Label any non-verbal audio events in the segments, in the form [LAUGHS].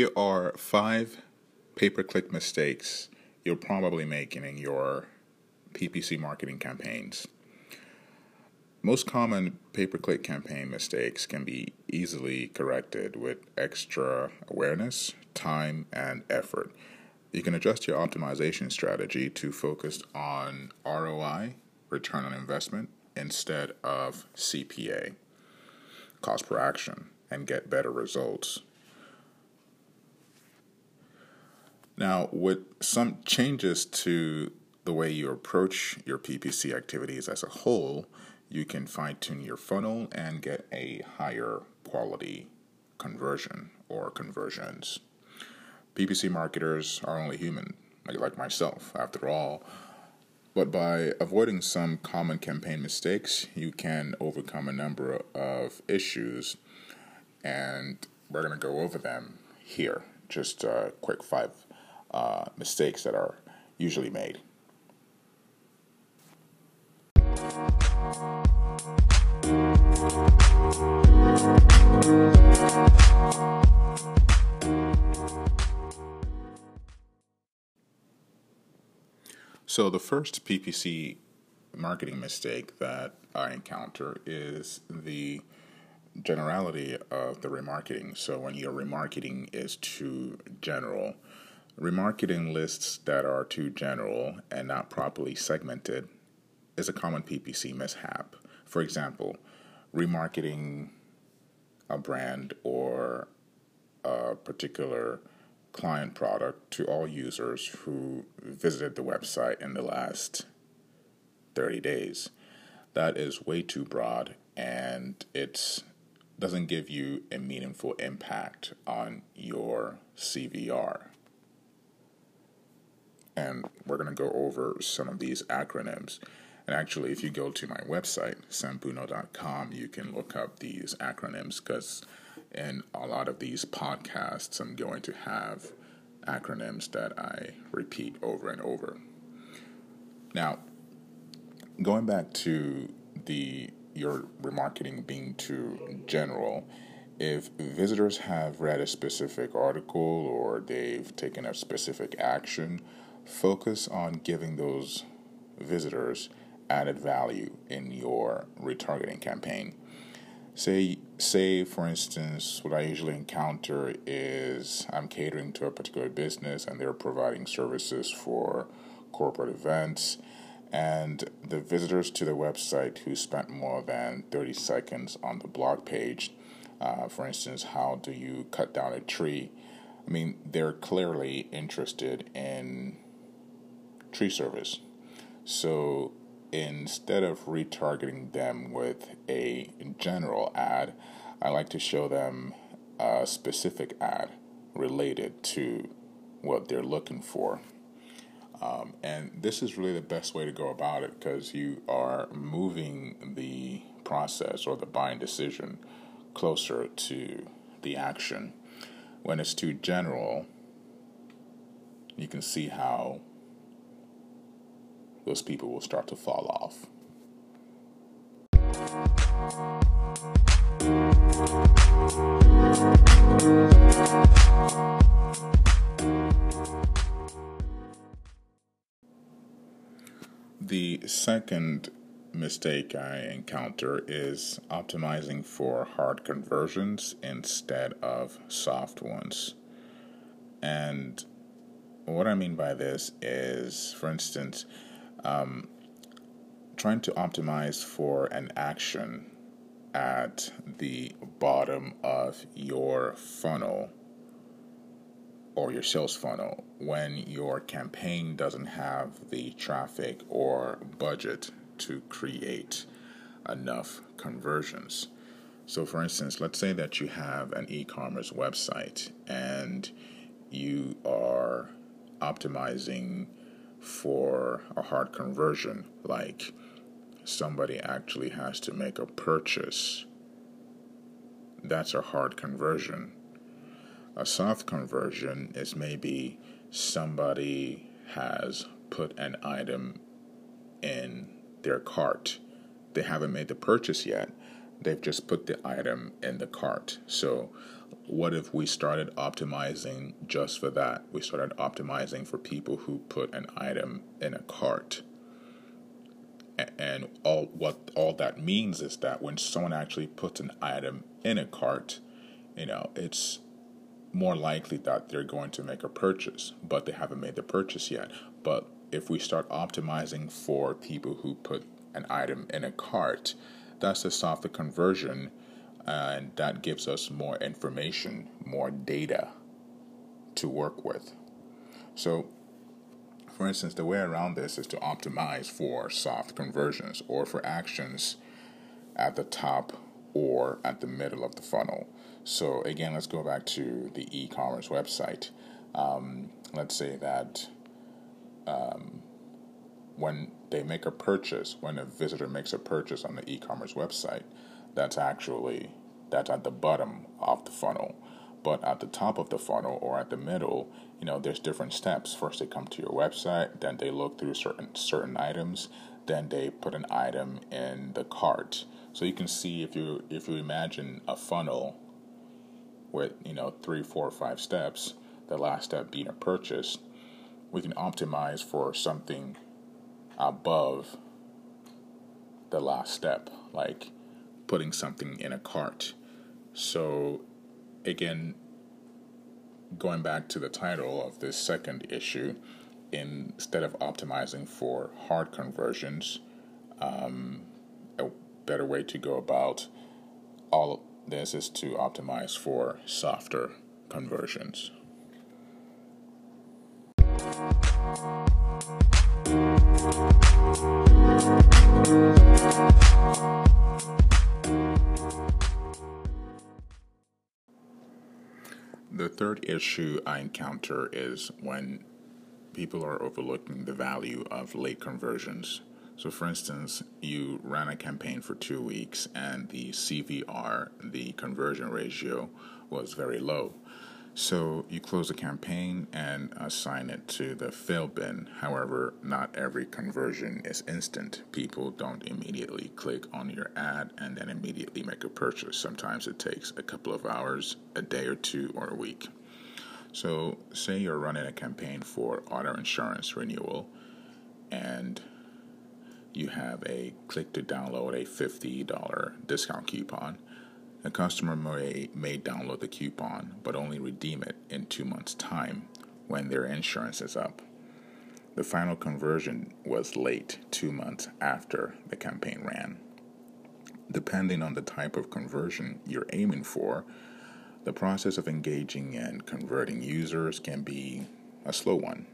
Here are five pay per click mistakes you're probably making in your PPC marketing campaigns. Most common pay per click campaign mistakes can be easily corrected with extra awareness, time, and effort. You can adjust your optimization strategy to focus on ROI, return on investment, instead of CPA, cost per action, and get better results. Now, with some changes to the way you approach your PPC activities as a whole, you can fine tune your funnel and get a higher quality conversion or conversions. PPC marketers are only human, like myself, after all. But by avoiding some common campaign mistakes, you can overcome a number of issues, and we're going to go over them here. Just a quick five uh, mistakes that are usually made. So, the first PPC marketing mistake that I encounter is the generality of the remarketing. So, when your remarketing is too general, remarketing lists that are too general and not properly segmented is a common PPC mishap. For example, remarketing a brand or a particular client product to all users who visited the website in the last 30 days. That is way too broad and it doesn't give you a meaningful impact on your CVR. And we're going to go over some of these acronyms. And actually, if you go to my website, sampuno.com, you can look up these acronyms because in a lot of these podcasts, I'm going to have acronyms that I repeat over and over. Now, going back to the your remarketing being too general, if visitors have read a specific article or they've taken a specific action, focus on giving those visitors added value in your retargeting campaign. Say, say for instance, what I usually encounter is I'm catering to a particular business and they're providing services for corporate events, and the visitors to the website who spent more than 30 seconds on the blog page, uh, for instance, how do you cut down a tree? I mean, they're clearly interested in tree service. So instead of retargeting them with a general ad, I like to show them a specific ad related to what they're looking for. Um, and this is really the best way to go about it because you are moving the process or the buying decision closer to the action. When it's too general, you can see how those people will start to fall off. The second mistake I encounter is optimizing for hard conversions instead of soft ones. And what I mean by this is, for instance, um, trying to optimize for an action at the bottom of your funnel or your sales funnel when your campaign doesn't have the traffic or budget to create enough conversions. So, for instance, let's say that you have an e commerce website and you are optimizing for a hard conversion, like somebody actually has to make a purchase. That's a hard conversion. A soft conversion is maybe somebody has put an item in their cart. They haven't made the purchase yet, they've just put the item in the cart. So, what if we started optimizing just for that? We started optimizing for people who put an item in a cart. And all what all that means is that when someone actually puts an item in a cart, you know, it's more likely that they're going to make a purchase, but they haven't made the purchase yet. But if we start optimizing for people who put an item in a cart, that's the softer conversion, and that gives us more information, more data to work with. So, for instance, the way around this is to optimize for soft conversions or for actions at the top or at the middle of the funnel. So, again, let's go back to the e commerce website. Um, let's say that um, when they make a purchase, when a visitor makes a purchase on the e-commerce website, that's actually that's at the bottom of the funnel. But at the top of the funnel or at the middle, you know, there's different steps. First, they come to your website, then they look through certain certain items, then they put an item in the cart. So you can see if you if you imagine a funnel with you know three, four, five steps, the last step being a purchase, we can optimize for something above the last step, like putting something in a cart. So, again, going back to the title of this second issue, instead of optimizing for hard conversions, um, a better way to go about all this is to optimize for softer conversions. The third issue I encounter is when people are overlooking the value of late conversions. So, for instance, you ran a campaign for two weeks and the CVR, the conversion ratio, was very low. So you close a campaign and assign it to the fail bin. However, not every conversion is instant. People don't immediately click on your ad and then immediately make a purchase. Sometimes it takes a couple of hours, a day or two, or a week. So, say you're running a campaign for auto insurance renewal and you have a click to download a $50 discount coupon a customer may, may download the coupon but only redeem it in two months' time when their insurance is up. The final conversion was late two months after the campaign ran. Depending on the type of conversion you're aiming for, the process of engaging and converting users can be a slow one.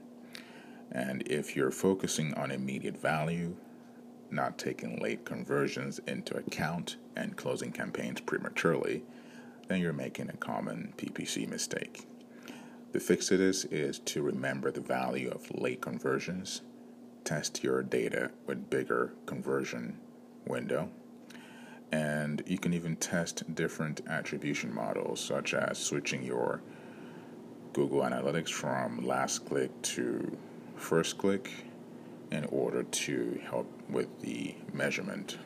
And if you're focusing on immediate value, not taking late conversions into account, and closing campaigns prematurely, then you're making a common PPC mistake. The fix to this is to remember the value of late conversions, test your data with bigger conversion window, and you can even test different attribution models, such as switching your Google Analytics from last click to first click in order to help with the measurement.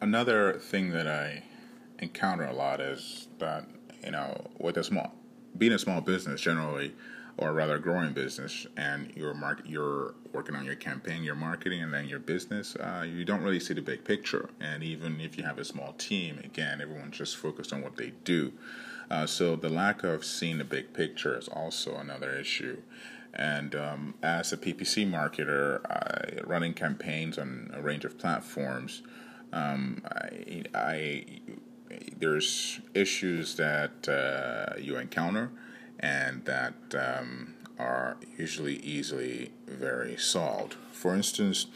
Another thing that I encounter a lot is that, you know, with a small, being a small business generally, or rather growing business and you're mark you're working on your campaign your marketing and then your business uh, you don't really see the big picture. And even if you have a small team again everyone's just focused on what they do. Uh, so the lack of seeing the big picture is also another issue. And um, as a ppc marketer uh, running campaigns on a range of platforms um, I, I, there's issues that uh, you encounter and that um, are usually easily very solved. For instance,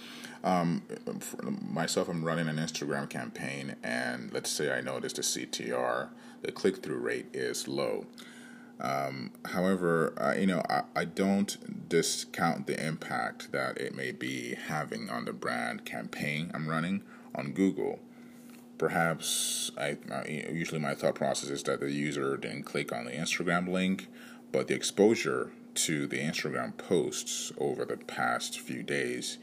um, for myself, I'm running an Instagram campaign, and let's say I notice the CTR, the click through rate is low. Um, however, I, you know, I, I don't discount the impact that it may be having on the brand campaign I'm running on Google perhaps I, usually my thought process is that the user didn't click on the Instagram link, but the exposure to the Instagram posts over the past few days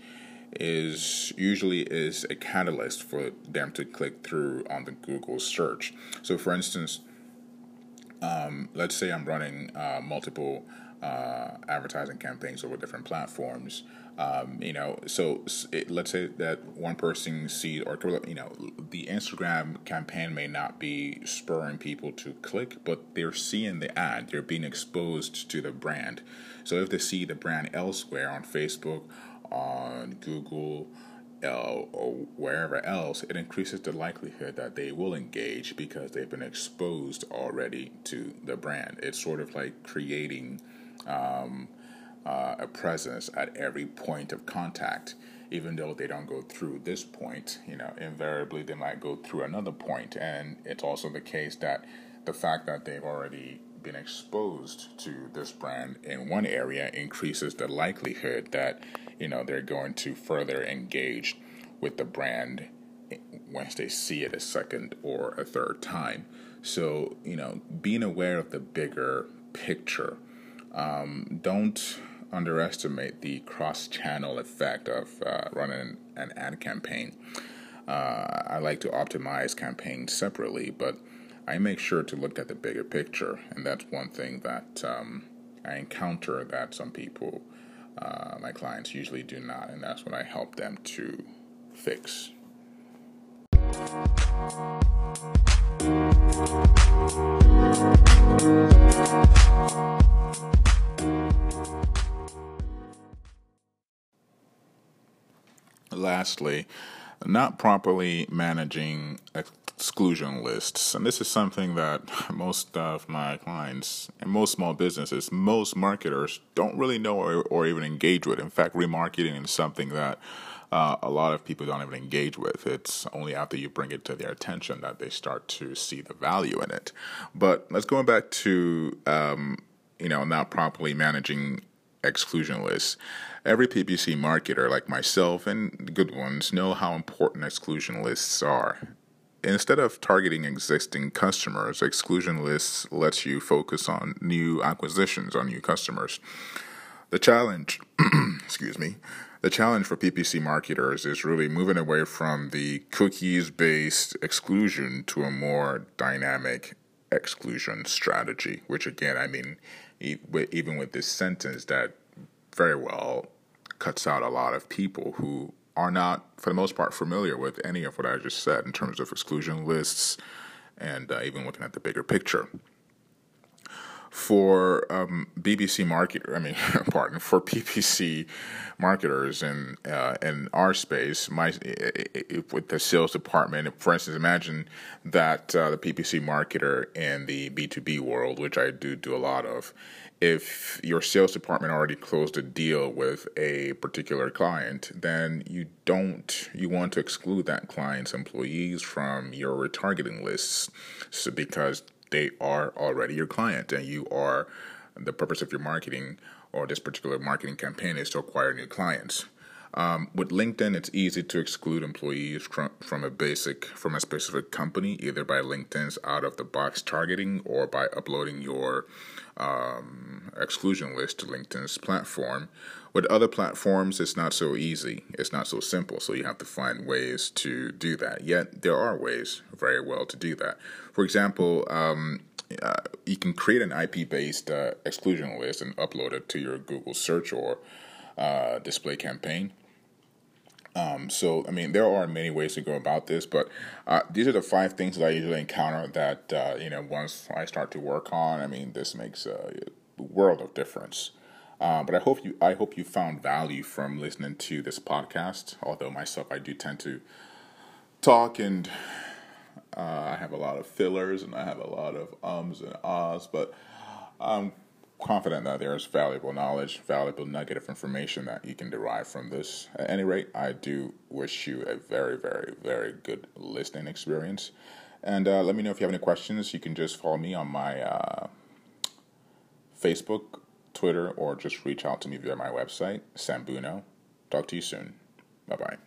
is usually is a catalyst for them to click through on the Google search. So, for instance, um, let's say I'm running uh, multiple uh, advertising campaigns over different platforms. Um, you know, so it, let's say that one person sees, or you know, the Instagram campaign may not be spurring people to click, but they're seeing the ad, they're being exposed to the brand. So if they see the brand elsewhere on Facebook, on Google, uh, or wherever else, it increases the likelihood that they will engage because they've been exposed already to the brand. It's sort of like creating um, uh, a presence at every point of contact. Even though they don't go through this point, you know, invariably they might go through another point. And it's also the case that the fact that they've already been exposed to this brand in one area increases the likelihood that you know they're going to further engage with the brand once they see it a second or a third time. So you know, being aware of the bigger picture. Um, don't underestimate the cross-channel effect of uh, running an ad campaign. Uh, I like to optimize campaigns separately, but I make sure to look at the bigger picture, and that's one thing that um, I encounter that some people, uh, my clients, usually do not, and that's what I help them to fix. Lastly, not properly managing exclusion lists. And this is something that [LAUGHS] most of my clients and most small businesses, most marketers don't really know or, or even engage with. In fact, remarketing is something that uh, a lot of people don't even engage with. It's only after you bring it to their attention that they start to see the value in it. But let's go back to, um, you know, not properly managing exclusion lists. Every PPC marketer, like myself and good ones, know how important exclusion lists are. Instead of targeting existing customers, exclusion lists lets you focus on new acquisitions, on new customers. The challenge, [CLEARS THROAT] excuse me, the challenge for PPC marketers is really moving away from the cookies based exclusion to a more dynamic exclusion strategy, which again, I mean, even with this sentence, that very well cuts out a lot of people who are not, for the most part, familiar with any of what I just said in terms of exclusion lists and uh, even looking at the bigger picture. For um, BBC marketer, I mean, [LAUGHS] pardon, for PPC marketers in uh, in our space, my with the sales department, for instance, imagine that uh, the PPC marketer in the B two B world, which I do do a lot of, if your sales department already closed a deal with a particular client, then you don't you want to exclude that client's employees from your retargeting lists so because they are already your client and you are the purpose of your marketing or this particular marketing campaign is to acquire new clients. Um, with LinkedIn, it's easy to exclude employees from, from a basic from a specific company, either by LinkedIn's out of the box targeting or by uploading your um, exclusion list to LinkedIn's platform. With other platforms, it's not so easy. It's not so simple. So you have to find ways to do that. Yet there are ways very well to do that. For example, um, uh, you can create an IP based uh, exclusion list and upload it to your Google search or uh, display campaign. Um, so, I mean, there are many ways to go about this, but uh, these are the five things that I usually encounter that, uh, you know, once I start to work on, I mean, this makes a world of difference. Uh, but I hope you, I hope you found value from listening to this podcast. Although myself, I do tend to talk and uh, I have a lot of fillers and I have a lot of ums and ahs, but I'm confident that there's valuable knowledge, valuable nugget of information that you can derive from this. At any rate, I do wish you a very, very, very good listening experience. And uh, let me know if you have any questions. You can just follow me on my uh, Facebook, Twitter, or just reach out to me via my website, Sambuno. Talk to you soon. Bye bye.